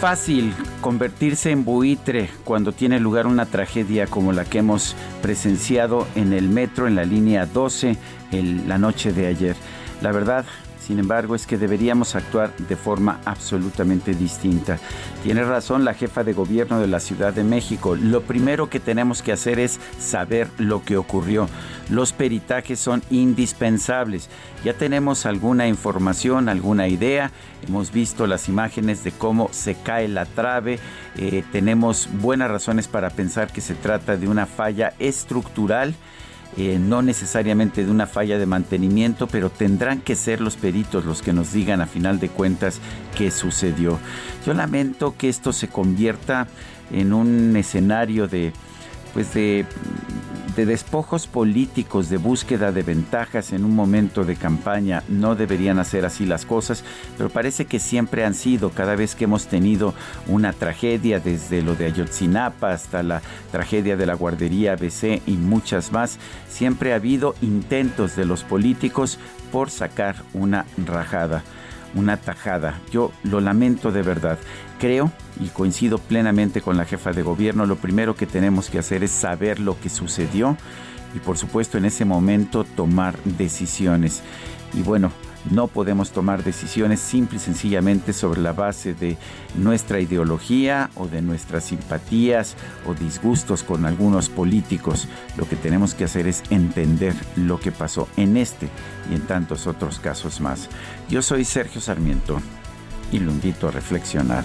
Fácil convertirse en buitre cuando tiene lugar una tragedia como la que hemos presenciado en el metro en la línea 12 el- la noche de ayer. La verdad, sin embargo, es que deberíamos actuar de forma absolutamente distinta. Tiene razón la jefa de gobierno de la Ciudad de México. Lo primero que tenemos que hacer es saber lo que ocurrió. Los peritajes son indispensables. Ya tenemos alguna información, alguna idea. Hemos visto las imágenes de cómo se cae la trave. Eh, tenemos buenas razones para pensar que se trata de una falla estructural eh, no necesariamente de una falla de mantenimiento, pero tendrán que ser los peritos los que nos digan a final de cuentas qué sucedió. Yo lamento que esto se convierta en un escenario de pues de, de despojos políticos, de búsqueda de ventajas en un momento de campaña. No deberían hacer así las cosas, pero parece que siempre han sido, cada vez que hemos tenido una tragedia, desde lo de Ayotzinapa hasta la tragedia de la guardería ABC y muchas más, siempre ha habido intentos de los políticos por sacar una rajada una tajada. Yo lo lamento de verdad. Creo y coincido plenamente con la jefa de gobierno, lo primero que tenemos que hacer es saber lo que sucedió y por supuesto en ese momento tomar decisiones. Y bueno, no podemos tomar decisiones simple y sencillamente sobre la base de nuestra ideología o de nuestras simpatías o disgustos con algunos políticos. Lo que tenemos que hacer es entender lo que pasó en este y en tantos otros casos más. Yo soy Sergio Sarmiento y lo invito a reflexionar.